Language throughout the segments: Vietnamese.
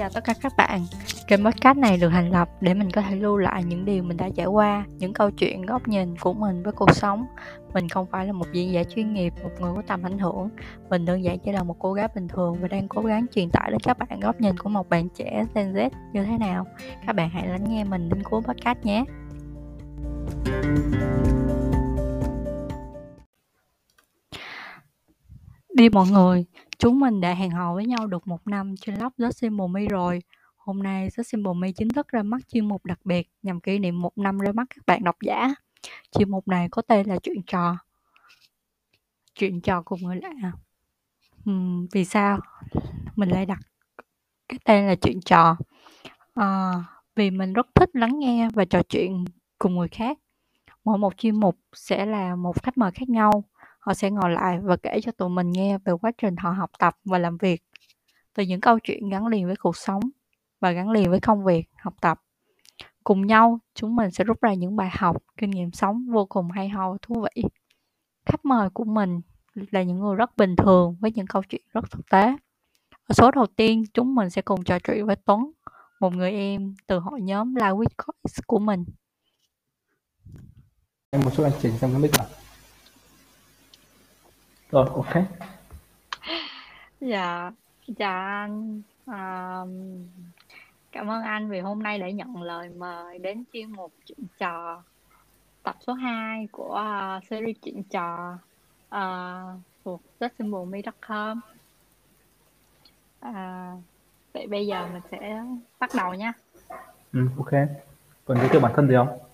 chào tất cả các bạn. Kênh podcast này được thành lập để mình có thể lưu lại những điều mình đã trải qua, những câu chuyện góc nhìn của mình với cuộc sống. Mình không phải là một diễn giả chuyên nghiệp, một người có tầm ảnh hưởng. Mình đơn giản chỉ là một cô gái bình thường và đang cố gắng truyền tải đến các bạn góc nhìn của một bạn trẻ Gen Z như thế nào. Các bạn hãy lắng nghe mình đến cuối podcast nhé. Đi mọi người, chúng mình đã hẹn hò với nhau được một năm trên blog The Simple Me rồi. Hôm nay The Simple Me chính thức ra mắt chuyên mục đặc biệt nhằm kỷ niệm một năm ra mắt các bạn độc giả. Chuyên mục này có tên là chuyện trò. Chuyện trò cùng người lạ. Uhm, vì sao mình lại đặt cái tên là chuyện trò? À, vì mình rất thích lắng nghe và trò chuyện cùng người khác. Mỗi một chuyên mục sẽ là một khách mời khác nhau họ sẽ ngồi lại và kể cho tụi mình nghe về quá trình họ học tập và làm việc, từ những câu chuyện gắn liền với cuộc sống và gắn liền với công việc, học tập. Cùng nhau, chúng mình sẽ rút ra những bài học, kinh nghiệm sống vô cùng hay ho và thú vị. Khách mời của mình là những người rất bình thường với những câu chuyện rất thực tế. Ở số đầu tiên, chúng mình sẽ cùng trò chuyện với Tuấn, một người em từ hội nhóm Live with Coins của mình. Em một số anh chị xem cái biết là rồi, ok. Dạ, chào anh. À, cảm ơn anh vì hôm nay đã nhận lời mời đến chuyên mục chuyện trò tập số 2 của uh, series chuyện trò uh, thuộc justsimpleme.com à, vậy bây giờ mình sẽ bắt đầu nha ừ, ok còn giới thiệu bản thân gì không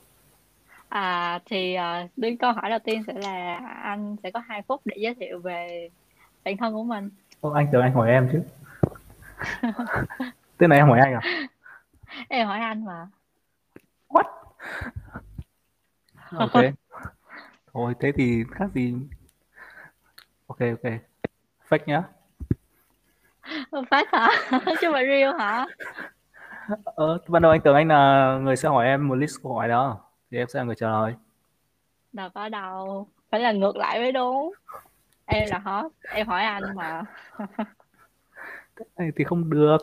À, thì, ờ, đến câu hỏi đầu tiên sẽ là anh sẽ có 2 phút để giới thiệu về bản thân của mình. Ô, anh tưởng anh hỏi em chứ. Tức này em hỏi anh à? Em hỏi anh mà. What? Ok. Thôi thế thì khác gì. Ok ok. Fake nhá. Fake hả? Chứ mà real hả? Ờ, ban đầu anh tưởng anh là người sẽ hỏi em một list câu hỏi đó thì em sẽ là người trả lời đâu có đâu phải là ngược lại mới đúng. Em là hot. Em hỏi anh mà. Này thì không được.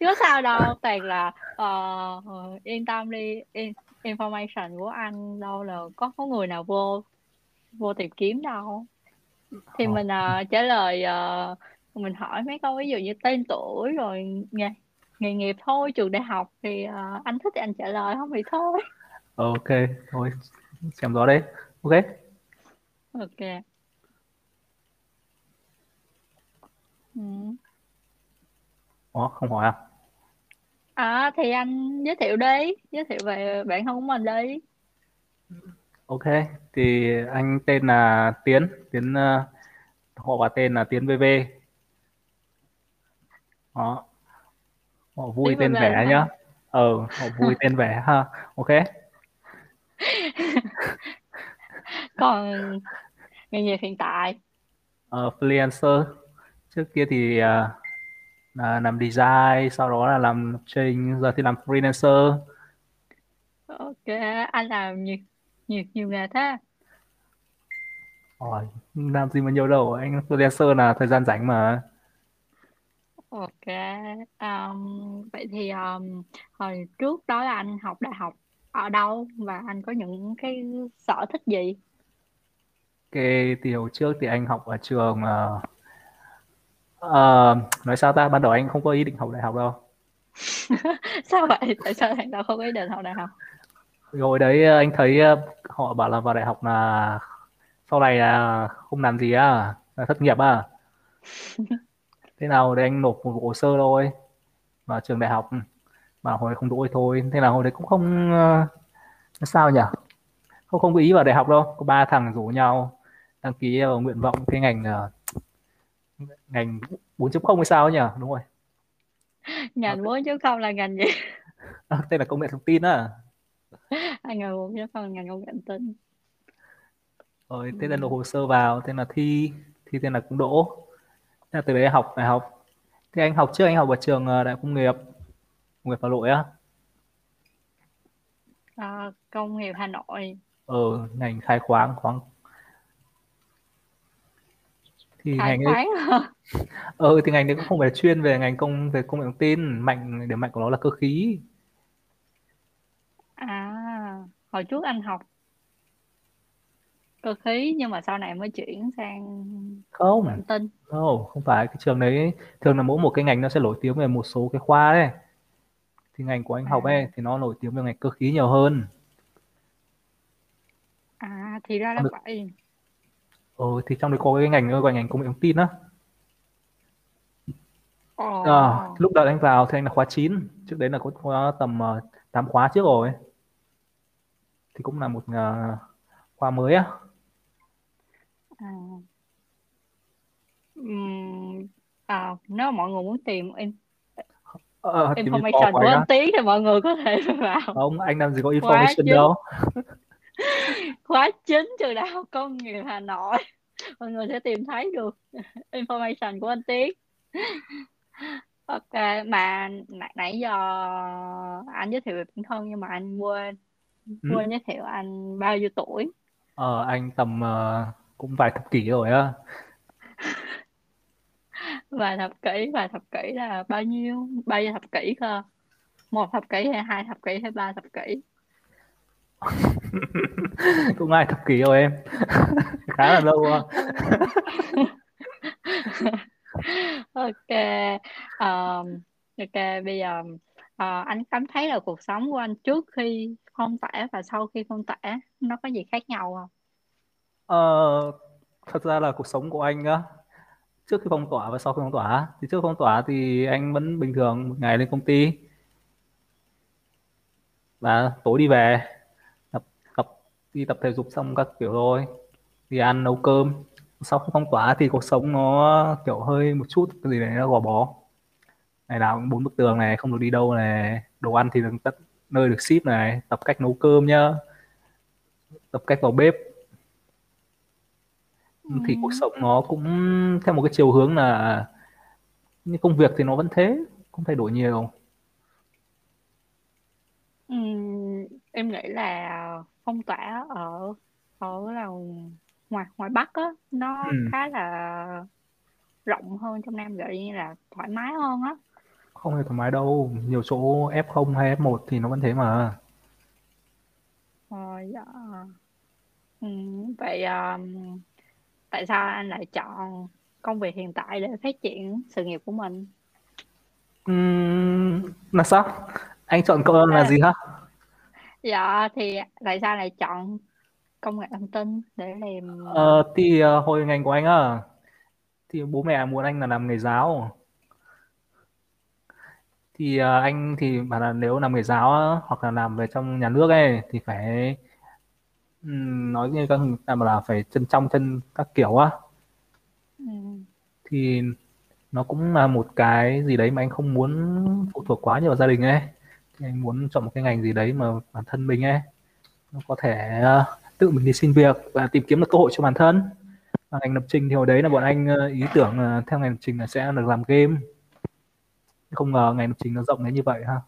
Chứ có sao đâu toàn là uh, yên tâm đi. In, information của anh đâu là có có người nào vô vô tìm kiếm đâu. Thì mình uh, trả lời uh, mình hỏi mấy câu ví dụ như tên tuổi rồi nghề nghề nghiệp thôi trường đại học thì uh, anh thích thì anh trả lời không thì thôi ok thôi xem rõ đấy ok ok ừ. Ủa, không hỏi à? À thì anh giới thiệu đi, giới thiệu về bản thân của mình đi. Ok, thì anh tên là Tiến, Tiến uh, họ và tên là Tiến VV. Đó, họ vui tên vẻ nhá. ờ họ vui tên vẻ ha. Ok. Còn nghề nghiệp hiện tại? Ờ, freelancer. Trước kia thì uh, là làm design sau đó là làm trình giờ thì làm freelancer. Ok anh làm nhiều nhiều nhiều nghề thế. Rồi làm gì mà nhiều đâu. Anh freelancer là thời gian rảnh mà OK, ờm, vậy thì, ờm, hồi trước đó là anh học đại học ở đâu và anh có những cái sở thích gì? Cái thì hồi trước thì anh học ở trường ờ, ờ, nói sao ta, ban đầu anh không có ý định học đại học đâu. Sao vậy? Tại sao anh không có ý định học đại học? Hồi đấy anh thấy ờ, họ bảo là vào đại học là sau này là không làm gì á, là thất nghiệp à. thế nào để anh nộp một hồ sơ thôi vào trường đại học. Mà hồi không thì thôi. Thế là hồi đấy cũng không uh, sao nhỉ? Không không có ý vào đại học đâu. Có ba thằng rủ nhau đăng ký vào nguyện vọng cái ngành uh, ngành 4.0 hay sao nhỉ? Đúng rồi. Ngành 4.0 là ngành gì? À, tên là công nghệ thông tin á. À, ngành 4.0 ngành công nghệ thông tin. Rồi thế là nộp hồ sơ vào. Thế là thi. Thi thế là cũng đỗ Thế là từ đấy học đại học. Thế anh học trước anh học ở trường ờ, Đại công nghiệp, công nghiệp Hà Nội á. À, công nghiệp Hà Nội. Ờ, ngành khai khoáng khoáng. thì Khai ngành ấy khoáng ừ thì ngành đấy cũng không phải chuyên về ngành công về công nghệ thông tin mạnh điểm mạnh của nó là cơ khí À, hồi trước anh học cơ khí nhưng mà sau này mới chuyển sang không thông tin. không không phải. Cái trường đấy thường là mỗi một cái ngành nó sẽ nổi tiếng về một số cái khoa đấy. Thì ngành của anh học ấy À, thì nó nổi tiếng về ngành cơ khí nhiều hơn. À thì ra là được vậy. ừ, thì trong đấy có cái ngành gọi ngành công nghệ thông tin á. Ồ, à, lúc đợt anh vào thì anh là khóa 9 trước đấy là có khóa tầm uh, 8 khóa trước rồi. Thì cũng là một uh, khoa mới á à, ừm, à, nếu mọi người muốn tìm in, ờ, tìm info information của anh Tiến thì mọi người có thể vào. Không anh làm gì có khóa information 9 đâu. Khóa 9 trường đại học công nghiệp Hà Nội. Mọi người sẽ tìm thấy được information của anh Tiến. Ok mà nãy, nãy giờ anh giới thiệu về bản thân nhưng mà anh quên ừ. quên giới thiệu anh bao nhiêu tuổi? Ờ, anh tầm uh, cũng vài thập kỷ rồi á. Vài thập kỷ vài thập kỷ là bao nhiêu? Bao nhiêu thập kỷ cơ? Một thập kỷ hay hai thập kỷ hay ba thập kỷ? Cũng hai thập kỷ rồi em. Khá là lâu à. ok um, ok bây giờ uh, anh cảm thấy là cuộc sống của anh trước khi phong tỏa và sau khi phong tỏa nó có gì khác nhau không ờ, thật ra là cuộc sống của anh á trước khi phong tỏa và sau khi phong tỏa thì trước phong tỏa thì anh vẫn bình thường một ngày lên công ty. Và tối đi về tập tập đi tập thể dục xong các kiểu rồi đi ăn nấu cơm. Sau khi phong tỏa thì cuộc sống nó kiểu hơi một chút cái gì đấy nó gò bó. Ngày nào cũng bốn bức tường này không được đi đâu này. Đồ ăn thì được tất nơi được ship này. Tập cách nấu cơm nhá. Tập cách vào bếp thì cuộc sống nó cũng theo một cái chiều hướng là như công việc thì nó vẫn thế không thay đổi nhiều Ừ, em nghĩ là phong tỏa ở ở là ngoài ngoài Bắc á nó ừ. khá là rộng hơn trong Nam vậy như là thoải mái hơn á không hề thoải mái đâu nhiều chỗ F0 hay F1 thì nó vẫn thế mà ờ, dạ. ừ, vậy um, tại sao anh lại chọn công việc hiện tại để phát triển sự nghiệp của mình? Uhm, là sao? Anh chọn câu là gì hả? Dạ thì tại sao lại chọn công nghệ thông tin để làm ờ, thì uh, hồi ngành của anh á thì bố mẹ muốn anh là làm nghề giáo. Thì uh, anh thì bảo là nếu làm nghề giáo hoặc là làm về trong nhà nước ấy thì phải nói như các là là phải chân trong chân các kiểu á. Ừ. thì nó cũng là một cái gì đấy mà anh không muốn phụ thuộc quá nhiều vào gia đình ấy. Thì anh muốn chọn một cái ngành gì đấy mà bản thân mình ấy nó có thể uh, tự mình đi xin việc và tìm kiếm được cơ hội cho bản thân. Và ngành lập trình thì hồi đấy là bọn anh uh, ý tưởng uh, theo ngành lập trình là sẽ được làm game. Không ngờ ngành lập trình nó rộng đến như vậy ha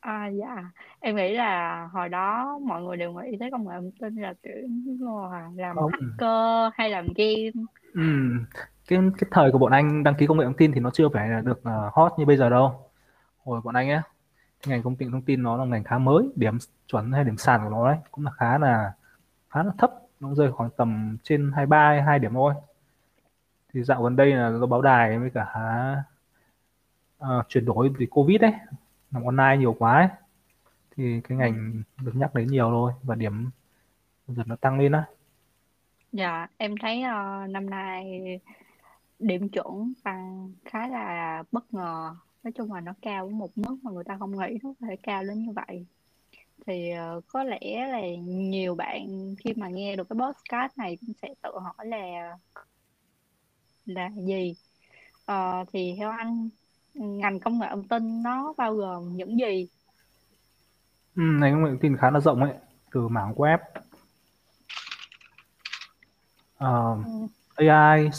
À dạ, em nghĩ là hồi đó mọi người đều nghĩ tới công nghệ thông tin là kiểu là làm không hacker hay làm game. ừ. cái cái thời của bọn anh đăng ký công nghệ thông tin thì nó chưa phải là được uh, hot như bây giờ đâu hồi bọn anh ấy ngành công nghệ thông tin nó là ngành khá mới điểm chuẩn hay điểm sàn của nó đấy cũng là khá là khá là thấp nó rơi khoảng tầm trên 23 hay 2 điểm thôi thì dạo gần đây là do báo đài với cả uh, chuyển đổi vì covid đấy làm online nhiều quá ấy. thì cái ngành được nhắc đến nhiều thôi và điểm dần nó tăng lên á Dạ, em thấy uh, năm nay điểm chuẩn tăng khá là bất ngờ. Nói chung là nó cao một mức mà người ta không nghĩ nó có thể cao đến như vậy. Thì uh, có lẽ là nhiều bạn khi mà nghe được cái podcast này cũng sẽ tự hỏi là là gì. Uh, thì theo anh ngành công nghệ thông tin nó bao gồm những gì? ừ, ngành công nghệ thông tin khá là rộng ấy từ mảng web uh, Ừ. AI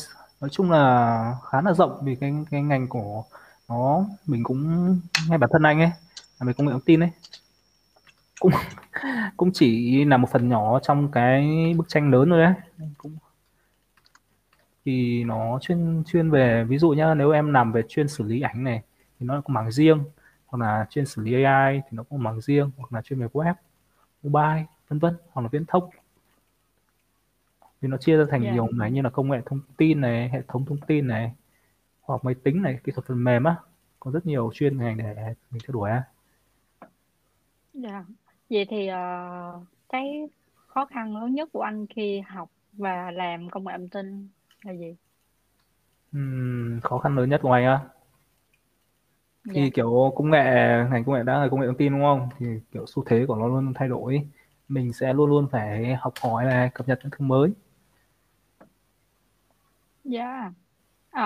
nói chung là khá là rộng vì cái cái ngành của nó mình cũng ngay bản thân anh ấy là về công nghệ thông tin ấy cũng cũng chỉ là một phần nhỏ trong cái bức tranh lớn thôi ấy cũng thì nó chuyên chuyên về ví dụ nhá nếu em làm về chuyên xử lý ảnh này thì nó có mảng riêng hoặc là chuyên xử lý AI thì nó có mảng riêng hoặc là chuyên về web mobile vân vân hoặc là viễn thông thì nó chia ra thành Dạ. nhiều mảng như là công nghệ thông tin này hệ thống thông tin này học máy tính này kỹ thuật phần mềm á có rất nhiều chuyên ngành để mình theo đuổi á Dạ. Vậy thì ờ, cái khó khăn lớn nhất của anh khi học và làm công nghệ thông tin là gì? Ừm, khó khăn lớn nhất của anh á Dạ. thì kiểu công nghệ ngành công nghệ đã là công nghệ thông tin đúng không thì kiểu xu thế của nó luôn thay đổi mình sẽ luôn luôn phải học hỏi này cập nhật những thứ mới Dạ. Ờ,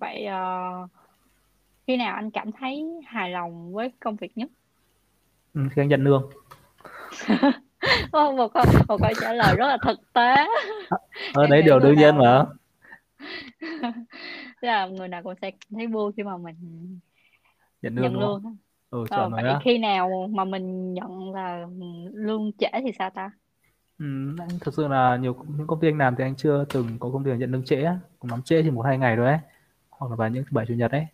vậy ờ, khi nào anh cảm thấy hài lòng với công việc nhất? ừ, khi anh nhận lương Ô, một câu một câu trả lời rất là thực tế. Em đấy điều đương nhiên mà là người nào cũng sẽ thấy vui khi mà mình nhận lương nhận không lương. ừ Ờ, vậy khi nào mà mình nhận là lương trễ thì sao ta? ừ, thực sự là nhiều những công ty anh làm thì anh chưa từng có công nào nhận lương trễ á. cùng lắm trễ thì một hai ngày thôi ấy hoặc là vào những thứ bảy chủ nhật ấy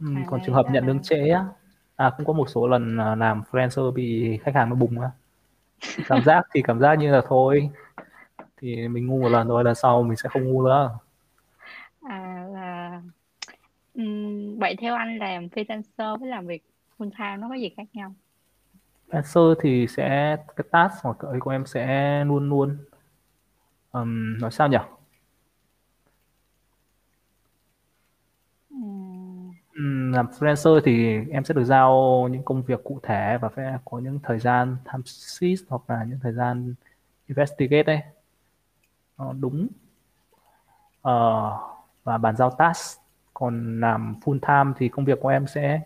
ừ, À, còn trường hợp nhận lương trễ á à cũng có một số lần à, làm freelancer bị khách hàng nó bùng á. Cảm giác thì cảm giác như là thôi thì mình ngu một lần rồi lần sau mình sẽ không ngu nữa. À là vậy theo anh làm freelancer với làm việc full time nó có gì khác nhau? freelancer thì sẽ cái task hoặc cái của em sẽ luôn luôn ừm, nói sao nhỉ Ừm, Ừm, làm freelancer thì em sẽ được giao những công việc cụ thể và phải có những thời gian tham sheet hoặc là những thời gian investigate đấy. Nó đúng. Ờ, và bàn giao task. Còn làm full time thì công việc của em sẽ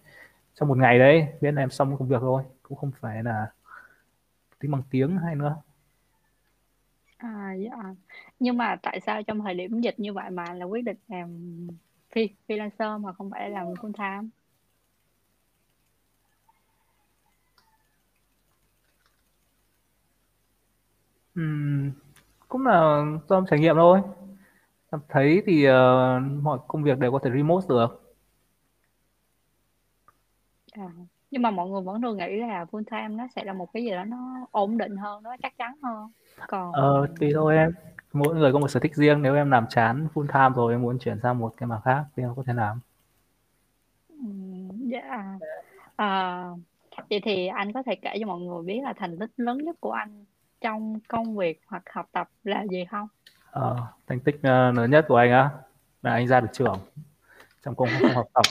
trong một ngày đấy biết là em xong công việc thôi cũng không phải là tính bằng tiếng hay nữa. À dạ. Nhưng mà tại sao trong thời điểm dịch như vậy mà là quyết định làm phi freelancer mà không phải làm full time? Ừm, cũng là do trải nghiệm thôi em thấy thì ờ, mọi công việc đều có thể remote được À. Nhưng mà mọi người vẫn thường nghĩ là full time nó sẽ là một cái gì đó nó ổn định hơn, nó chắc chắn hơn. Còn ờ, tùy thôi em mỗi người có một sở thích riêng nếu em làm chán full time rồi em muốn chuyển sang một cái mảng khác thì em có thể làm ừm, dạ. À, vậy thì anh có thể kể cho mọi người biết là thành tích lớn nhất của anh trong công việc hoặc học tập là gì không? Ờ, thành tích ờ, lớn nhất của anh á là anh ra được trưởng trong công không học tập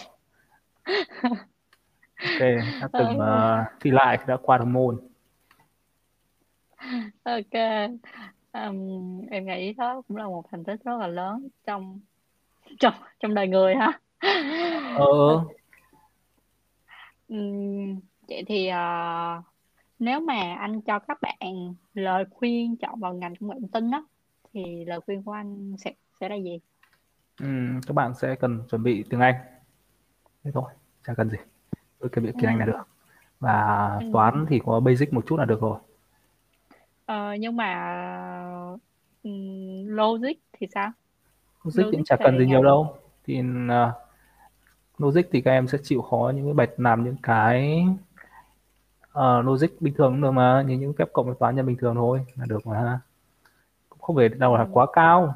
ok đã từng Ừ, ờ, thi lại đã qua được môn ok. Ừm, em nghĩ đó cũng là một thành tích rất là lớn trong trong trong đời người ha. ờ Ừm, vậy thì ờ, nếu mà anh cho các bạn lời khuyên chọn vào ngành công nghệ thông tin đó thì lời khuyên của anh sẽ sẽ là gì? ừm, các bạn sẽ cần chuẩn bị tiếng Anh thế thôi chả cần gì tôi chuẩn bị tiếng Anh là Ừ. được và Ừ. toán thì có basic một chút là được rồi Ờ, nhưng mà ừm, logic thì sao? logic thì cũng chả cần về gì nhiều ngành đâu. Thì ờ, logic thì các em sẽ chịu khó những cái bài làm những cái ờ, logic bình thường cũng được mà như những phép cộng với toán nhân bình thường thôi là được mà. Cũng không phải đâu là Ừm, quá cao.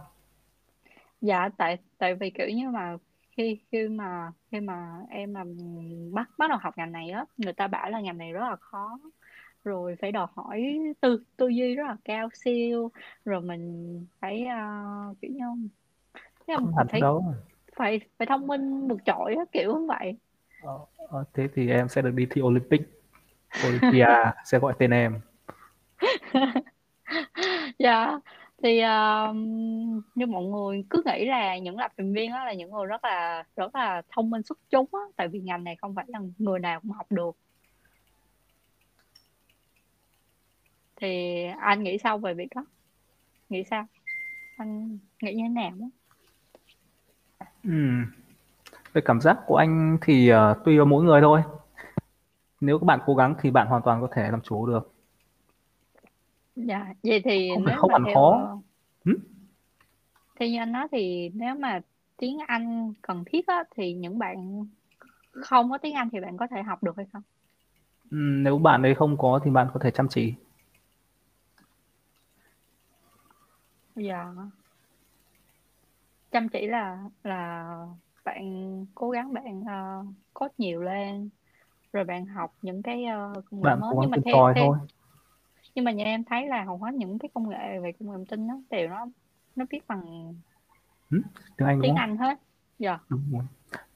Dạ tại tại vì kiểu như mà khi khi mà khi mà em mà bắt bắt đầu học ngành này á người ta bảo là ngành này rất là khó rồi phải đòi hỏi tư tư duy rất là cao siêu. Rồi mình phải uh, kiểu như không thế phải đâu. phải phải thông minh vượt trội á kiểu như vậy. Ờ, ờ, thế thì em sẽ được đi thi Olympic. Olympia sẽ gọi tên em. Dạ thì uh, như mọi người cứ nghĩ là những lập trình viên á là những người rất là rất là thông minh xuất chúng á tại vì ngành này không phải là người nào cũng học được thì anh nghĩ sao về việc đó nghĩ sao anh nghĩ như thế nào Ừm, Về cảm giác của anh thì ờ, tùy vào mỗi người thôi. Nếu các bạn cố gắng thì bạn hoàn toàn có thể làm chủ được. dạ vậy thì Không phải nếu không mà hẳn theo khó. ờ, theo như anh nói thì nếu mà tiếng Anh cần thiết á, thì những bạn không có tiếng Anh thì bạn có thể học được hay không? Ừ, nếu bạn ấy không có thì bạn có thể chăm chỉ. Dạ. Chăm chỉ là là bạn cố gắng bạn uh, code nhiều lên rồi bạn học những cái uh, công nghệ Bạn mới cố nhưng mà tìm theo, tòi theo thôi. nhưng mà nhà em thấy là hầu hết những cái công nghệ về công nghệ thông tin nó đều nó nó viết bằng Ừ, tiếng Anh đúng tiếng không? Anh hết. Dạ. Đúng rồi.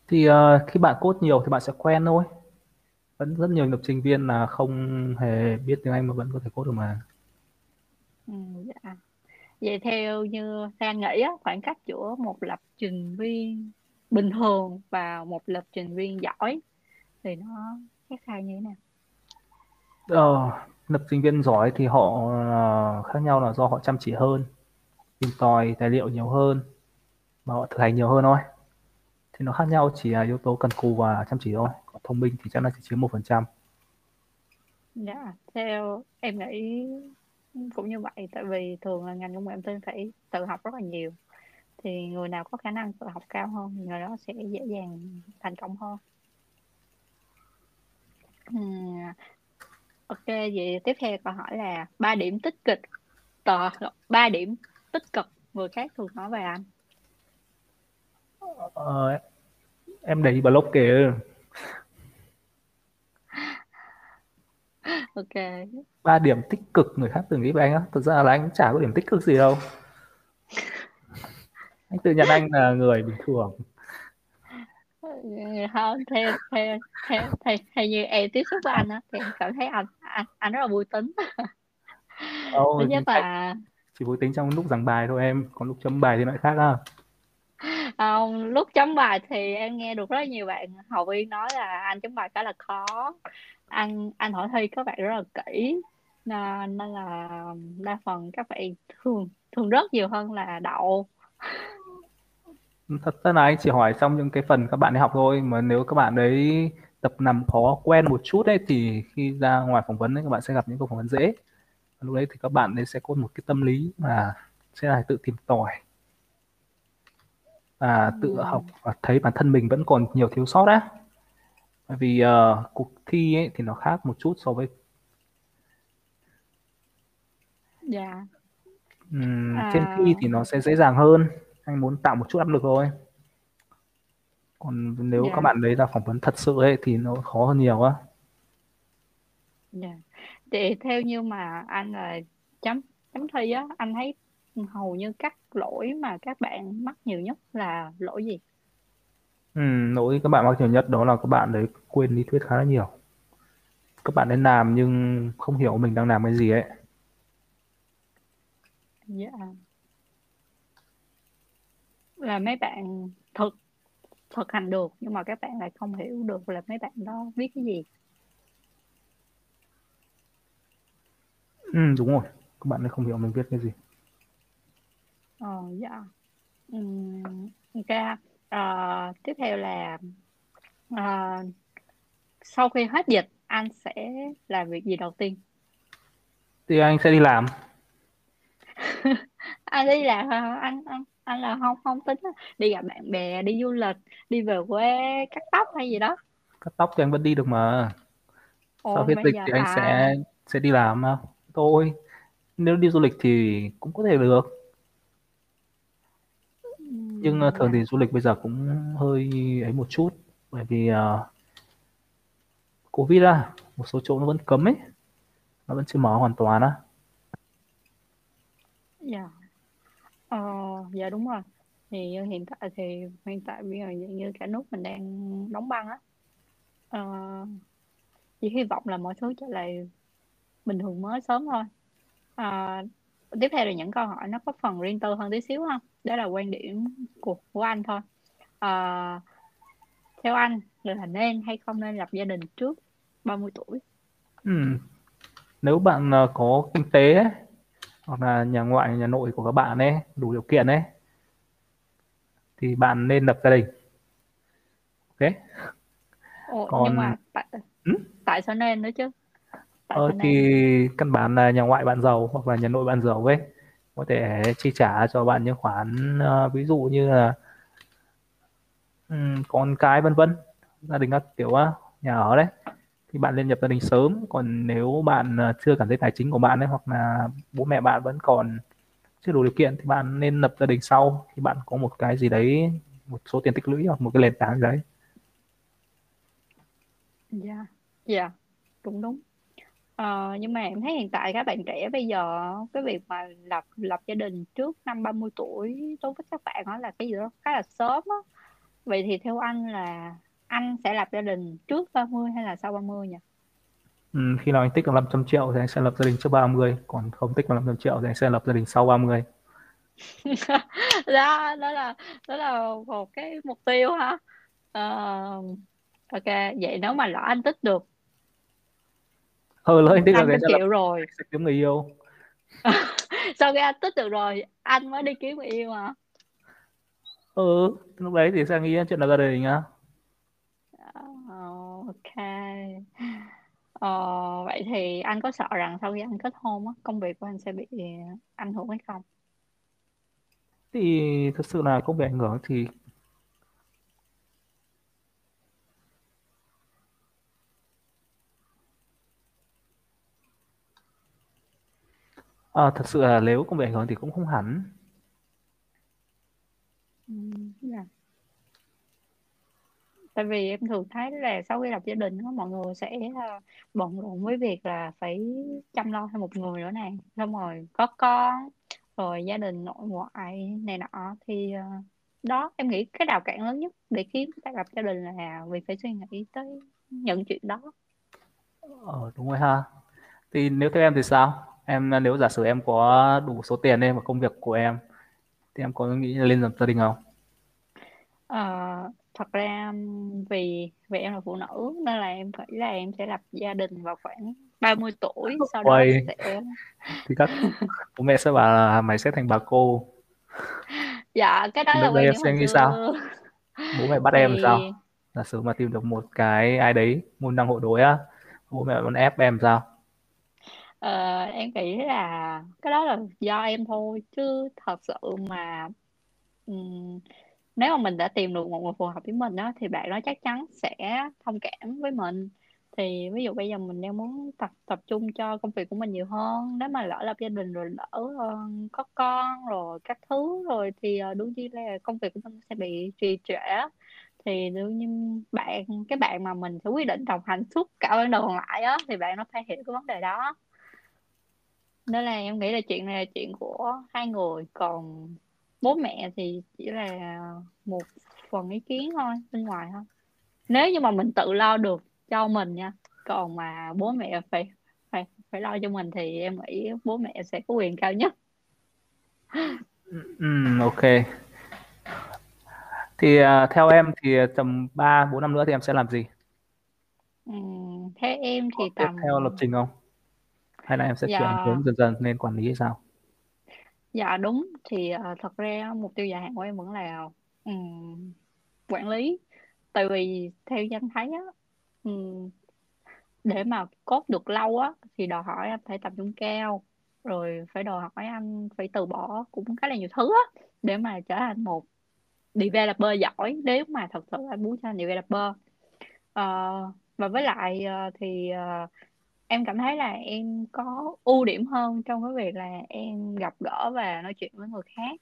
Thì uh, khi bạn code nhiều thì bạn sẽ quen thôi. Vẫn rất nhiều lập trình viên là không hề biết tiếng Anh mà vẫn có thể code được mà. Ừ, dạ. Vậy theo như Sang nghĩ á, khoảng cách giữa một lập trình viên bình thường và một lập trình viên giỏi thì nó khác sao như thế nào? Ờ, lập trình viên giỏi thì họ uh, khác nhau là do họ chăm chỉ hơn, tìm tòi tài liệu nhiều hơn và họ thực hành nhiều hơn thôi. Thì nó khác nhau chỉ là yếu tố cần cù và chăm chỉ thôi. Còn thông minh thì chắc là chỉ chiếm một phần trăm. Dạ, theo em nghĩ cũng như vậy tại vì thường là ngành công nghệ thông tin phải tự học rất là nhiều thì người nào có khả năng tự học cao hơn người đó sẽ dễ dàng thành công hơn. uhm, Ok, vậy tiếp theo câu hỏi là ba điểm tích cực tờ ba điểm tích cực người khác thường nói về anh. Ờ, em để blog kìa. Ok. ba điểm tích cực người khác từng nghĩ về anh á. Thực ra là anh chả có điểm tích cực gì đâu. Anh tự nhận anh là người bình thường. Không theo theo theo theo, theo như em tiếp xúc với anh á thì em cảm thấy anh anh, anh rất là vui tính. Ồ, thứ nhất là chỉ vui tính trong lúc giảng bài thôi em. Còn lúc chấm bài thì lại khác á không lúc chấm bài thì em nghe được rất nhiều bạn học viên nói là anh chấm bài khá là khó. Anh anh hỏi thi các bạn rất là kỹ nên, nên là đa phần các bạn thường thường rất nhiều hơn là đậu. Thật ra là anh chỉ hỏi xong những cái phần các bạn đi học thôi mà nếu các bạn đấy tập nằm khó quen một chút ấy thì khi ra ngoài phỏng vấn ấy, các bạn sẽ gặp những câu phỏng vấn dễ. Lúc đấy thì các bạn ấy sẽ có một cái tâm lý mà sẽ là tự tìm tòi và tự ừ. học và thấy bản thân mình vẫn còn nhiều thiếu sót á. Bởi vì uh, cuộc thi ấy thì nó khác một chút so với dạ. Um, à... trên thi thì nó sẽ dễ dàng hơn. Anh muốn tạo một chút áp lực thôi. Còn nếu yeah. các bạn đấy là phỏng vấn thật sự ấy thì nó khó hơn nhiều á. Dạ. Thì theo như mà anh là chấm chấm thi á anh thấy hầu như các lỗi mà các bạn mắc nhiều nhất là lỗi gì? Ừ, lỗi các bạn mắc nhiều nhất đó là các bạn đấy quên lý thuyết khá là nhiều. Các bạn ấy làm nhưng không hiểu mình đang làm cái gì ấy. Dạ. Yeah là mấy bạn thực thực hành được nhưng mà các bạn lại không hiểu được là mấy bạn đó viết cái gì. Ừ đúng rồi. Các bạn ấy không hiểu mình viết cái gì ờ dạ. Um, ok uh, tiếp theo là uh, sau khi hết dịch anh sẽ làm việc gì đầu tiên? Thì anh sẽ đi làm. Anh đi làm hả? Anh anh anh là không không tính đi gặp bạn bè đi du lịch đi về quê cắt tóc hay gì đó. Cắt tóc thì anh vẫn đi được mà. Ồ, sau hết dịch thì anh à. sẽ sẽ đi làm mà. Thôi nếu đi du lịch thì cũng có thể được nhưng uh, thường thì du lịch bây giờ cũng hơi ấy một chút bởi vì uh, covid ra một số chỗ nó vẫn cấm ấy nó vẫn chưa mở hoàn toàn á dạ Ờ, dạ đúng rồi. Thì hiện tại thì hiện tại bây giờ như cả nước mình đang đóng băng á. Ờ, chỉ hy vọng là mọi thứ trở lại bình thường mới sớm thôi. Ờ, tiếp theo là những câu hỏi nó có phần riêng tư hơn tí xíu không đó là quan điểm của của anh thôi. Ờ, theo anh là nên hay không nên lập gia đình trước 30 tuổi? Ừ. Nếu bạn uh, có kinh tế hoặc là nhà ngoại nhà nội của các bạn ấy đủ điều kiện ấy thì bạn nên lập gia đình ok Ồ, còn nhưng mà tại, ừ? tại sao nên nữa chứ tại ờ, thì nên? căn bản là nhà ngoại bạn giàu hoặc là nhà nội bạn giàu ấy có thể chi trả cho bạn những khoản uh, ví dụ như là um, con cái vân vân gia đình các kiểu uh, nhà ở đấy thì bạn nên nhập gia đình sớm còn nếu bạn uh, chưa cảm thấy tài chính của bạn ấy hoặc là bố mẹ bạn vẫn còn chưa đủ điều kiện thì bạn nên lập gia đình sau thì bạn có một cái gì đấy một số tiền tích lũy hoặc một cái nền tảng gì đấy dạ yeah. dạ yeah. cũng đúng Ờ, nhưng mà em thấy hiện tại các bạn trẻ bây giờ cái việc mà lập lập gia đình trước năm 30 tuổi đối với các bạn đó là cái gì đó khá là sớm á. Vậy thì theo anh là anh sẽ lập gia đình trước 30 hay là sau 30 nhỉ? Ừ, khi nào anh tích được 500 triệu thì anh sẽ lập gia đình trước 30 còn không tích được 500 triệu thì anh sẽ lập gia đình sau 30 đó đó là đó là một cái mục tiêu ha Ờ, ok vậy nếu mà lỡ anh tích được ừ được thì 500 anh triệu rồi. kiếm người yêu. Sau khi anh tích được rồi? Anh mới đi kiếm người yêu à ừ lúc đấy thì sẽ nghĩ chuyện là gia đình á Ờ, ok. Ờ, vậy thì anh có sợ rằng sau khi anh kết hôn á, công việc của anh sẽ bị ảnh hưởng hay không? thì thực sự là không bị ảnh hưởng thì à, thật sự là nếu không bị ảnh hưởng thì cũng không hẳn. Ừ. Tại vì em thường thấy là sau khi lập gia đình á, mọi người sẽ ờ, bận rộn với việc là phải chăm lo thêm một người nữa nè, xong rồi có con, rồi gia đình nội ngoại này nọ. Thì ờ, đó em nghĩ cái rào cản lớn nhất để khiến ta lập gia đình là vì phải suy nghĩ tới những chuyện đó. ờ đúng rồi ha. Thì nếu theo em thì sao em nếu giả sử em có đủ số tiền em và công việc của em thì em có nghĩ là lên lập gia đình không? Ờ, thật ra vì vì em là phụ nữ nên là em nghĩ là em sẽ lập gia đình vào khoảng 30 tuổi sau đó Ôi, sẽ thì các bố mẹ sẽ bảo là mày sẽ thành bà cô. Dạ cái đó là lúc đấy quan em sẽ nghĩ sao? Xưa bố mẹ bắt em thì sao? Giả sử mà tìm được một cái ai đấy môn đăng hộ đối á bố mẹ vẫn ép em sao ờ, em nghĩ là cái đó là do em thôi chứ thật sự mà ừm, nếu mà mình đã tìm được một người phù hợp với mình đó thì bạn đó chắc chắn sẽ thông cảm với mình. Thì ví dụ bây giờ mình đang muốn tập tập trung cho công việc của mình nhiều hơn nếu mà lỡ lập gia đình rồi lỡ ờ, có con rồi các thứ rồi thì ờ, đương nhiên là công việc của mình sẽ bị trì trệ thì đương nhiên bạn cái bạn mà mình sẽ quyết định đồng hành suốt cả quãng đời còn lại á thì bạn nó phải hiểu cái vấn đề đó nên là em nghĩ là chuyện này là chuyện của hai người còn bố mẹ thì chỉ là một phần ý kiến thôi bên ngoài thôi. Nếu như mà mình tự lo được cho mình nha còn mà bố mẹ phải phải phải lo cho mình thì em nghĩ bố mẹ sẽ có quyền cao nhất. Ừm, ok. Thì à, theo em thì tầm 3 4 năm nữa thì em sẽ làm gì? Ừm, theo em có thì tiếp tầm theo lập trình không hay là em sẽ chuyển dạ. hướng dần dần lên quản lý hay sao? Dạ đúng. Thì ờ, thật ra mục tiêu dài hạn của em vẫn là ừm, quản lý. Tại vì theo như anh thấy á ừm, để mà code được lâu á thì đòi hỏi anh phải tập trung cao rồi phải đòi hỏi anh phải từ bỏ cũng khá là nhiều thứ á để mà trở thành một developer giỏi nếu mà thật sự anh muốn trở thành developer. Ờ, và với lại ờ, thì ờ, em cảm thấy là em có ưu điểm hơn trong cái việc là em gặp gỡ và nói chuyện với người khác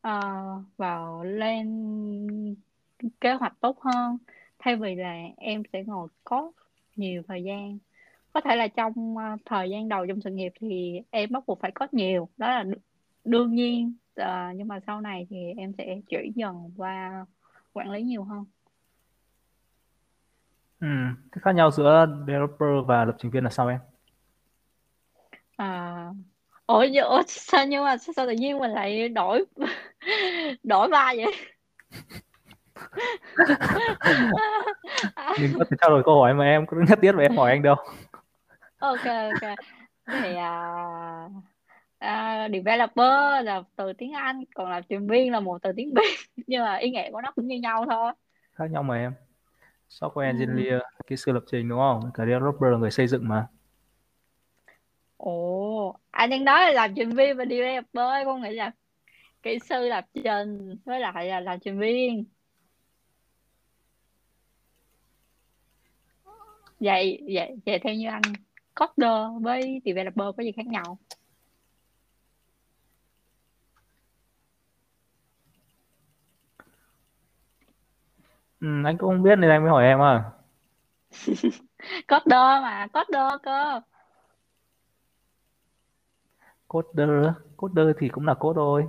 ờ, uh, và lên kế hoạch tốt hơn. Thay vì là em sẽ ngồi cốt nhiều thời gian. Có thể là trong uh, thời gian đầu trong sự nghiệp thì em bắt buộc phải có nhiều đó là đương nhiên. Uh, nhưng mà sau này thì em sẽ chuyển dần qua quản lý nhiều hơn. Ừm, Thế khác nhau giữa developer và lập trình viên là sao em? à, ủa, ủa sao nhưng mà sao, tự nhiên mình lại đổi đổi vai vậy Mình có thể trao đổi câu hỏi mà em có nhất thiết phải em hỏi anh đâu. ok ok thì à, à, developer là từ tiếng Anh còn lập trình viên là một từ tiếng Việt nhưng mà ý nghĩa của nó cũng như nhau thôi Khác nhau mà em. Software ừ. engineer, kỹ sư lập trình đúng không? Cả developer là người xây dựng mà. ồ Ồ, anh đang nói là làm trình viên và developer con nghĩ là kỹ sư lập trình với lại là làm trình viên vậy vậy vậy theo như anh coder với developer có gì khác nhau ừ, anh cũng không biết nên anh mới hỏi em à? Coder mà coder cơ. Coder coder thì cũng là code thôi.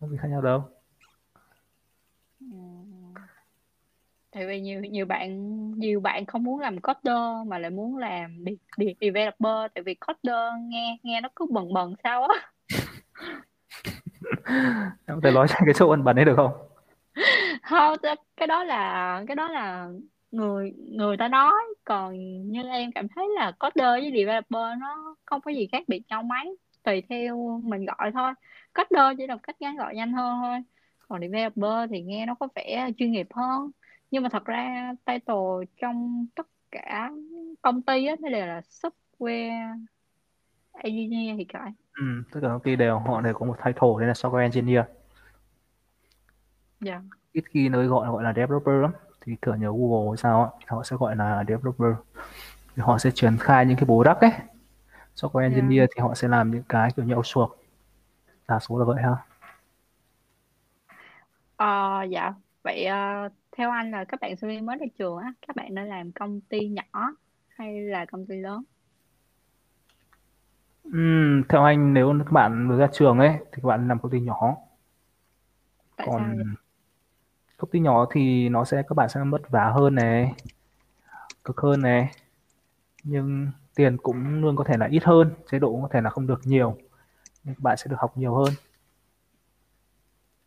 Có gì khác nhau đâu. Ừ. tại vì nhiều nhiều bạn nhiều bạn không muốn làm coder mà lại muốn làm đi, đi, developer. Tại vì coder nghe nghe nó cứ bần bần sao á. Em có thể nói cái chỗ ẩn bẩn ấy được không không cái đó là cái đó là người người ta nói. Còn như em cảm thấy là coder với developer nó không có gì khác biệt nhau mấy. Tùy theo mình gọi thôi. Coder chỉ là cách ngắn gọi nhanh hơn thôi. Còn developer thì nghe nó có vẻ chuyên nghiệp hơn. Nhưng mà thật ra title trong tất cả công ty á nó đều là software engineer thì phải. Ừ, tất cả công ty đều họ đều có một title đây là software engineer. Dạ ít khi nơi gọi gọi là developer lắm. Thì thường nhớ Google hay sao thì họ sẽ gọi là developer. Thì họ sẽ triển khai những cái product ấy. Software dạ. engineer thì họ sẽ làm những cái kiểu như outsource. Đa số là vậy ha. Ờ, dạ. Vậy ờ, theo anh là các bạn sinh viên mới ra trường á các bạn nên làm công ty nhỏ hay là công ty lớn? Ừm, theo anh nếu các bạn mới ra trường ấy thì các bạn làm công ty nhỏ. Tại sao vậy? còn công ty nhỏ thì nó sẽ các bạn sẽ vất vả hơn này cực hơn này. Nhưng tiền cũng luôn có thể là ít hơn chế độ cũng có thể là không được nhiều nhưng các bạn sẽ được học nhiều hơn.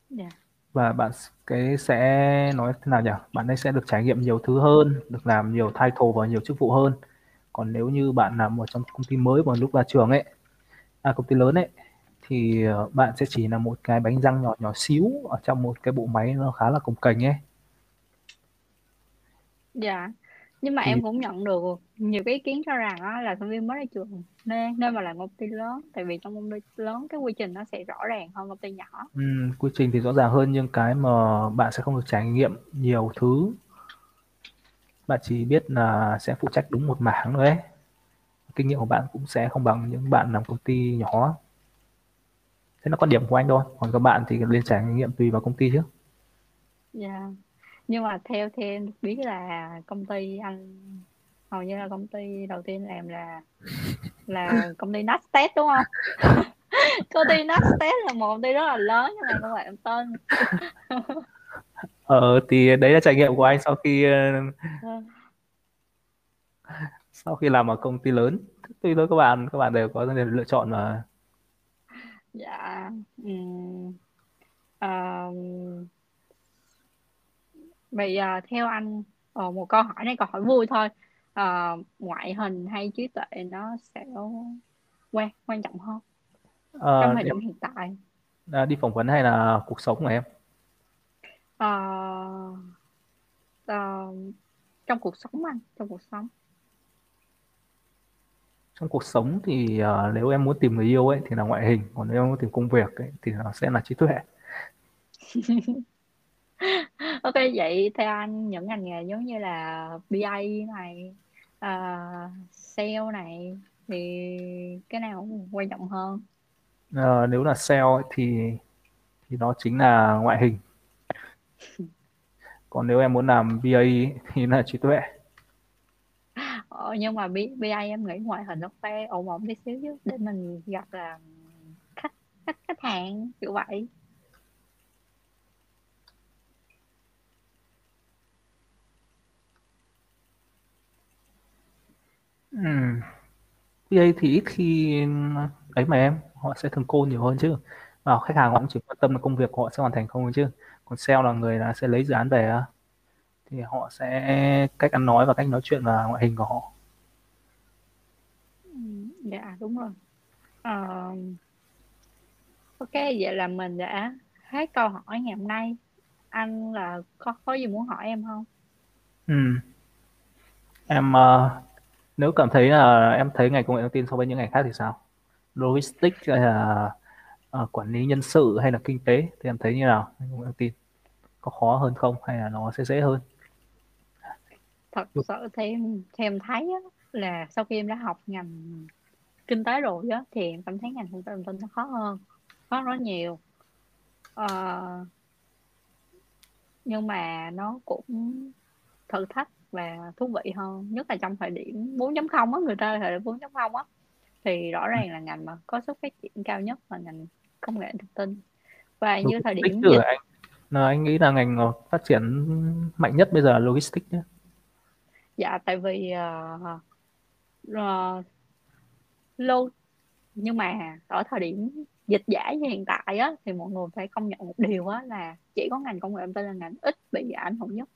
Dạ. Và bạn cái sẽ nói thế nào nhỉ? Bạn ấy sẽ được trải nghiệm nhiều thứ hơn được làm nhiều title và nhiều chức vụ hơn. Còn nếu như bạn làm ở trong công ty mới vào lúc ra trường ấy à công ty lớn ấy thì ờ, bạn sẽ chỉ là một cái bánh răng nhỏ nhỏ xíu ở trong một cái bộ máy nó khá là cồng kềnh ấy dạ nhưng mà thì em cũng nhận được nhiều cái ý kiến cho rằng á, là sinh viên mới ra trường nên nên mà làm công ty lớn tại vì trong công ty lớn cái quy trình nó sẽ rõ ràng hơn công ty nhỏ. Ừm, quy trình thì rõ ràng hơn nhưng cái mà bạn sẽ không được trải nghiệm nhiều thứ. Bạn chỉ biết là sẽ phụ trách đúng một mảng thôi ấy. Kinh nghiệm của bạn cũng sẽ không bằng những bạn làm công ty nhỏ thế nó quan điểm của anh thôi còn các bạn thì lên trải nghiệm tùy vào công ty chứ. Dạ. Nhưng mà theo em được biết là công ty anh hầu như là công ty đầu tiên làm là là công ty Nasdaq đúng không? Công ty Nasdaq là một công ty rất là lớn nhưng mà không phải tên. Ờ thì đấy là trải nghiệm của anh sau khi ờ, Ờ, sau khi làm ở công ty lớn. Tùy thôi các bạn các bạn đều có lựa chọn mà dạ ừm, ờm, bây giờ theo anh ờ, một câu hỏi này câu hỏi vui thôi. Ờ, ngoại hình hay trí tuệ nó sẽ quan quan trọng hơn trong Ờ, thời điểm hiện tại? Đã đi phỏng vấn hay là cuộc sống của em? Ờ, ờ, trong cuộc sống anh trong cuộc sống trong cuộc sống thì ờ, nếu em muốn tìm người yêu ấy thì là ngoại hình còn nếu em muốn tìm công việc ấy, thì nó sẽ là trí tuệ. Ok vậy theo anh những ngành nghề giống như là BA này uh, sale này thì cái nào quan trọng hơn? Ờ, nếu là sale ấy, thì thì nó chính là ngoại hình. Còn nếu em muốn làm BA ấy, thì là trí tuệ ờ, nhưng mà bi BA em nghĩ ngoại hình nó phải ổn ổn tí xíu chứ để mình gặp là khách khách khách hàng kiểu vậy. Ừ. BA thì ít khi ấy mà em họ sẽ thường cô nhiều hơn chứ. Và khách hàng họ cũng chỉ quan tâm là công việc của họ sẽ hoàn thành không chứ. Còn sale là người là sẽ lấy dự án về thì họ sẽ cách ăn nói và cách nói chuyện và ngoại hình của họ. Ừ, dạ đúng rồi. Ờ, ok vậy là mình đã hết câu hỏi ngày hôm nay. Anh là có có gì muốn hỏi em không? Ừm, em ờ, nếu cảm thấy là em thấy ngành công nghệ thông tin so với những ngành khác thì sao? Logistics hay là uh, quản lý nhân sự hay là kinh tế thì em thấy như nào anh cũng tin? Có khó hơn không hay là nó sẽ dễ hơn thật sự thì em, thì em thấy á, là sau khi em đã học ngành kinh tế rồi á thì em cảm thấy ngành thông tin thông tin nó khó hơn khó rất nhiều. Ờ, nhưng mà nó cũng thử thách và thú vị hơn nhất là trong thời điểm 4.0 á người ta thời điểm 4.0 á. Thì rõ ràng là ngành mà có sức phát triển cao nhất là ngành công nghệ thông tin. Và như thời điểm dịch... anh là anh nghĩ là ngành phát triển mạnh nhất bây giờ là logistics nhé dạ tại vì uh, uh, lô nhưng mà ở thời điểm dịch giải như hiện tại á thì mọi người phải công nhận một điều á là chỉ có ngành công nghệ thông tin là ngành ít bị ảnh hưởng nhất.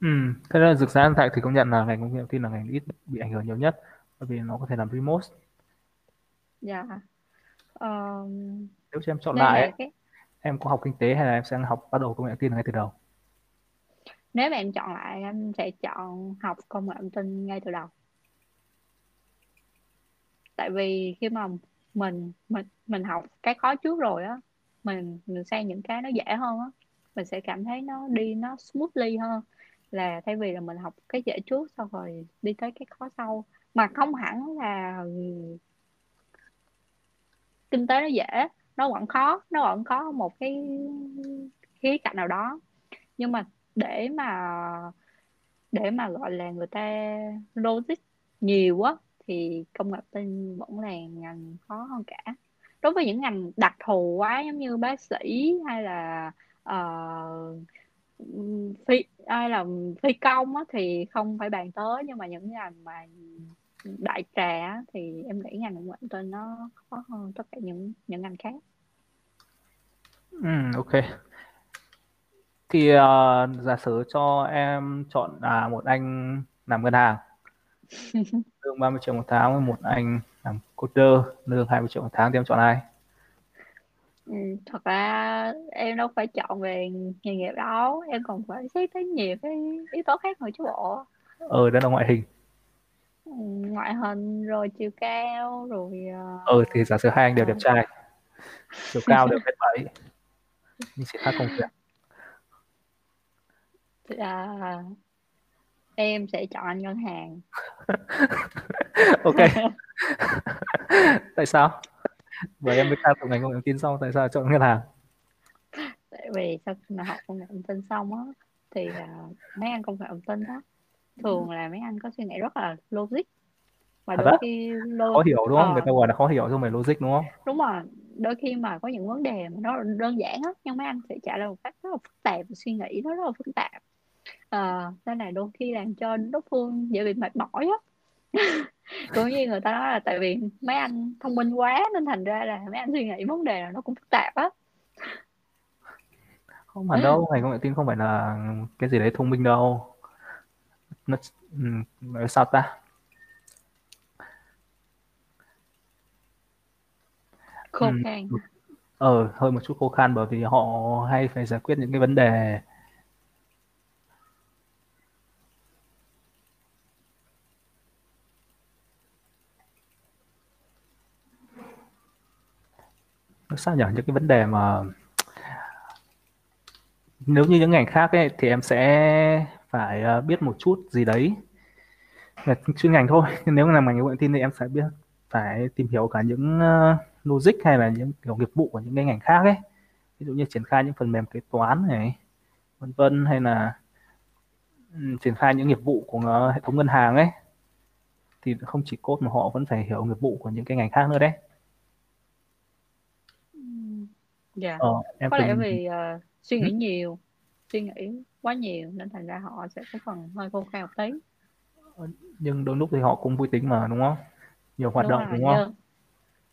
Ừ thế là thực ra tại thì công nhận là ngành công nghệ thông tin là ngành ít bị ảnh hưởng nhiều nhất bởi vì nó có thể làm remote. Dạ uh, nếu cho em chọn lại ấy, cái... em có học kinh tế hay là em sẽ học bắt đầu công nghệ thông tin ngay từ đầu nếu mà em chọn lại, em sẽ chọn học công nghệ thông tin ngay từ đầu. Tại vì khi mà mình mình mình học cái khó trước rồi á, mình mình sang những cái nó dễ hơn á, mình sẽ cảm thấy nó đi nó smoothly hơn. Là thay vì là mình học cái dễ trước xong rồi đi tới cái khó sau. Mà không hẳn là kinh tế nó dễ, nó vẫn khó, nó vẫn có một cái khía cạnh nào đó. Nhưng mà để mà để mà gọi là người ta logic nhiều quá thì công nghệ tin vẫn là ngành khó hơn cả. Đối với những ngành đặc thù quá giống như bác sĩ hay là uh, phi hay là phi công á, thì không phải bàn tới nhưng mà những ngành mà đại trà thì em nghĩ ngành công nghệ tin nó khó hơn tất cả những những ngành khác. Ừ, ok thì uh, giả sử cho em chọn à, một anh làm ngân hàng. Lương 30 triệu một tháng với một anh làm coder lương 20 triệu một tháng thì em chọn ai? Ừ, thật ra em đâu phải chọn về nghề nghiệp đâu em còn phải xét tới nhiều cái yếu tố khác nữa chứ bộ. Ờ đó là ngoại hình. Ừ, ngoại hình rồi chiều cao rồi uh... ừ thì giả sử hai anh đều đẹp trai chiều cao đều mét bảy nhưng sẽ khác công việc à, em sẽ chọn ngân hàng. Ok. Tại sao? Bởi em mới ca tụng ngành công nghệ thông tin xong tại sao chọn ngân hàng? Tại vì sau khi mà học công nghệ thông tin xong á thì uh, mấy anh công nghệ thông tin á thường là mấy anh có suy nghĩ rất là logic. Mà đôi khi lo... khó hiểu đúng không? Ờ, người ta gọi là khó hiểu xong rồi logic đúng không? Đúng rồi, đôi khi mà có những vấn đề mà nó đơn giản á, nhưng mấy anh sẽ trả lời một cách rất là phức tạp, suy nghĩ nó rất là phức tạp à, nên là đôi khi làm cho đối phương dễ bị mệt mỏi á. Cũng như người ta nói là tại vì mấy anh thông minh quá nên thành ra là mấy anh suy nghĩ vấn đề là nó cũng phức tạp á. Không hẳn đâu ngành công nghệ tin không phải là cái gì đấy thông minh đâu. Nó nói sao ta? Khô khan. ờ hơi một chút khô khan bởi vì họ hay phải giải quyết những cái vấn đề sao nhỉ những cái vấn đề mà nếu như những ngành khác ấy, thì em sẽ phải ờ, biết một chút gì đấy. Là chuyên ngành thôi. Nhưng nếu làm ngành công nghệ tin thì em sẽ biết, phải tìm hiểu cả những ờ, logic hay là những kiểu nghiệp vụ của những cái ngành khác ấy. Ví dụ như triển khai những phần mềm kế toán này, vân vân, hay là ừ, triển khai những nghiệp vụ của ờ, hệ thống ngân hàng ấy. Thì không chỉ cốt mà họ vẫn phải hiểu nghiệp vụ của những cái ngành khác nữa đấy. Dạ. Ờ, em Có lẽ vì uh, suy nghĩ nhiều, suy nghĩ quá nhiều nên thành ra họ sẽ có phần hơi khô khan một tí. Ờ, nhưng đôi lúc thì họ cũng vui tính mà đúng không? Nhiều hoạt Đúng động rồi, đúng không? như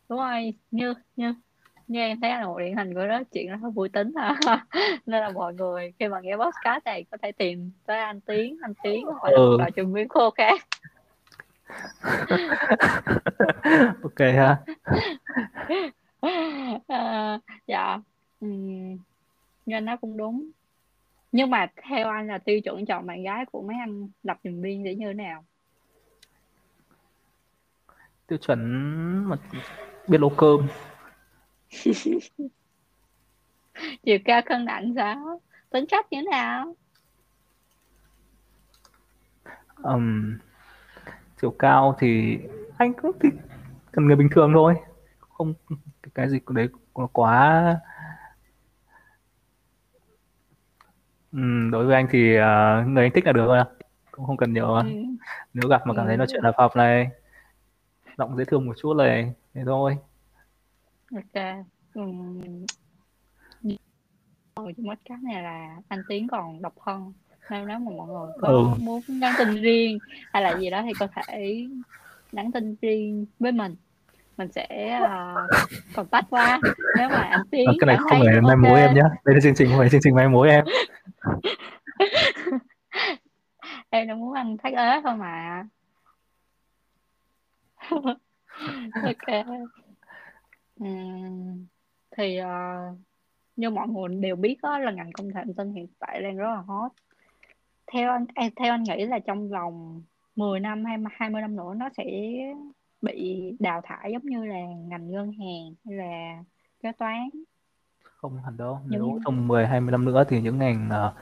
đúng rồi, như như như em thấy là một điển hình của đó chuyện nó hơi vui tính à. nên là mọi người khi mà nghe podcast này có thể tìm tới anh Tiến, anh Tiến hoặc là Ừ. trò chuyện viên khô khác. Ok ha. Ờ, dạ Nhân nói cũng đúng. Nhưng mà theo anh là tiêu chuẩn chọn bạn gái của mấy anh lập trình viên sẽ như thế nào? Tiêu chuẩn mà biết nấu cơm. Chiều cao cân nặng sao? Tính cách như thế nào? Um, chiều cao thì anh cũng thì cần người bình thường thôi. Không cái gì đấy quá um, đối với anh thì uh, người anh thích là được thôi cũng không cần nhiều ừ. nếu gặp mà cảm thấy nói chuyện là hợp này giọng dễ thương một chút này thế thôi. Ok. Ừ. trong mất cái này là anh tiến còn độc thân. Nên nếu mà mọi người có ừ. muốn nhắn tin riêng hay là gì đó thì có thể nhắn tin riêng với mình mình sẽ uh, contact qua. Nếu mà anh tiến cái này không phải mai mối em nhé đây là chương trình không phải chương trình mai mối em. Em đang muốn ăn thác ế thôi mà ok. Uhm, thì uh, như mọi người đều biết đó, là ngành công nghệ thông tin hiện tại đang rất là hot. Theo anh theo anh nghĩ là trong vòng 10 năm hay 20 năm nữa nó sẽ bị đào thải giống như là ngành ngân hàng hay là kế toán không hẳn đâu nếu Đúng. trong 10 20 năm nữa thì những ngành uh,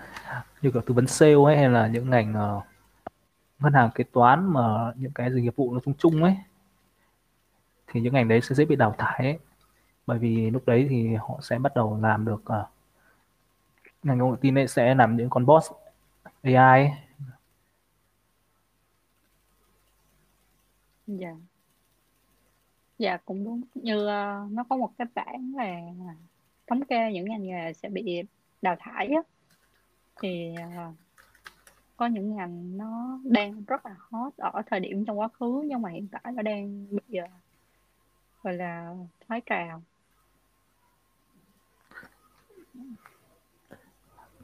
như kiểu tư vấn sale ấy hay là những ngành uh, ngân hàng kế toán mà những cái gì nghiệp vụ nó chung chung ấy thì những ngành đấy sẽ dễ bị đào thải ấy. bởi vì lúc đấy thì họ sẽ bắt đầu làm được uh, ngành công nghệ tin ấy sẽ làm những con boss AI dạ dạ cũng đúng. Như uh, nó có một cái bảng là thống kê những ngành nghề sẽ bị đào thải á. Thì uh, có những ngành nó đang rất là hot ở thời điểm trong quá khứ nhưng mà hiện tại nó đang bị uh, gọi là thoái trào.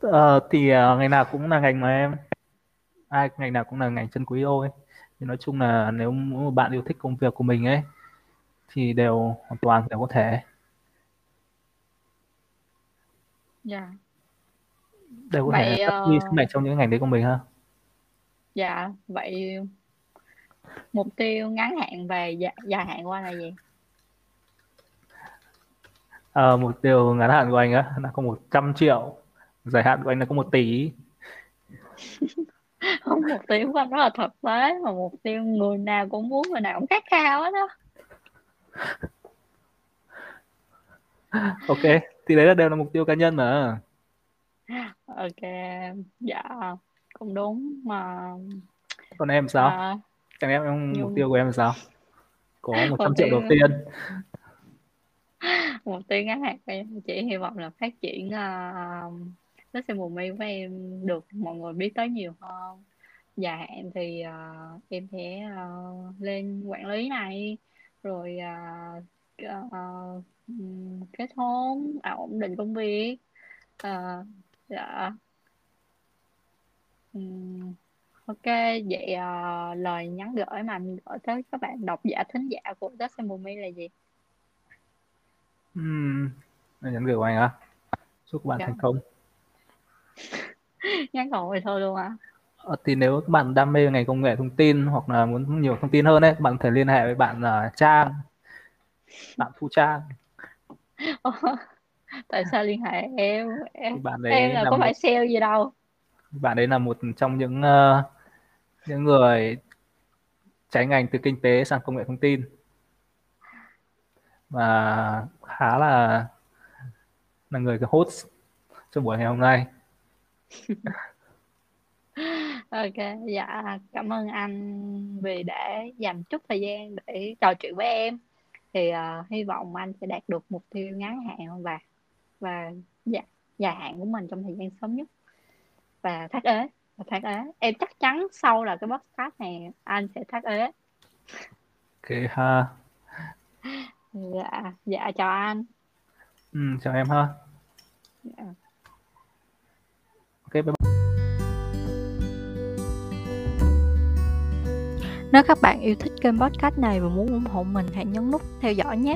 Ờ, thì uh, ngành nào cũng là ngành mà em. Ai ngành nào cũng là ngành chân quý thôi thì nói chung là nếu một bạn yêu thích công việc của mình ấy thì đều hoàn toàn đều có thể. Dạ. Đều có thể phát huy sức mạnh trong những ngành đấy của mình ha. Dạ vậy mục tiêu ngắn hạn và dài, dài hạn qua là gì? Ờ, mục tiêu ngắn hạn của anh á là có 100 triệu. Dài hạn của anh là có 1 tỷ. Không mục tiêu của anh rất là thực tế mà mục tiêu người nào cũng muốn người nào cũng khát khao hết đó ok thì đấy là đều là mục tiêu cá nhân mà. Ok dạ cũng đúng mà. Còn em sao? À, chẳng em, em nhưng... mục tiêu của em là sao? Có 100 triệu đầu tiên. Mục tiêu ngắn hạn của em chỉ hy vọng là phát triển uh, nó sẽ mùa mây của em được mọi người biết tới nhiều hơn. Dài hạn thì uh, em sẽ uh, lên quản lý này rồi uh, uh, kết hôn à, ổn định công việc uh, dạ um, ok vậy uh, lời nhắn gửi mà anh gửi tới các bạn độc giả thính giả của Just Mùa là gì Ừm, nhắn gửi của anh á. Chúc các bạn Dạ. thành công. Nhắn gọn vậy thôi luôn à? Ờ, thì nếu các bạn đam mê ngành công nghệ thông tin hoặc là muốn nhiều thông tin hơn ấy, bạn có thể liên hệ với bạn uh, Trang, bạn Thu Trang. tại sao liên hệ em? Em, bạn đấy em là là có một, phải sale gì đâu. bạn đấy là một trong những uh, những người trái ngành từ kinh tế sang công nghệ thông tin và khá là là người host cho buổi ngày hôm nay ok dạ cảm ơn anh vì đã dành chút thời gian để trò chuyện với em. Thì uh, hy vọng anh sẽ đạt được mục tiêu ngắn hạn và và dạ, dài hạn của mình trong thời gian sớm nhất. Và thắt ế và thắt ế. Em chắc chắn sau là cái podcast này anh sẽ thắt ế. Ok ha. Dạ dạ chào anh. Ừ, chào em ha. Dạ. ok bye bye Nếu các bạn yêu thích kênh podcast này và muốn ủng hộ mình, hãy nhấn nút theo dõi nhé.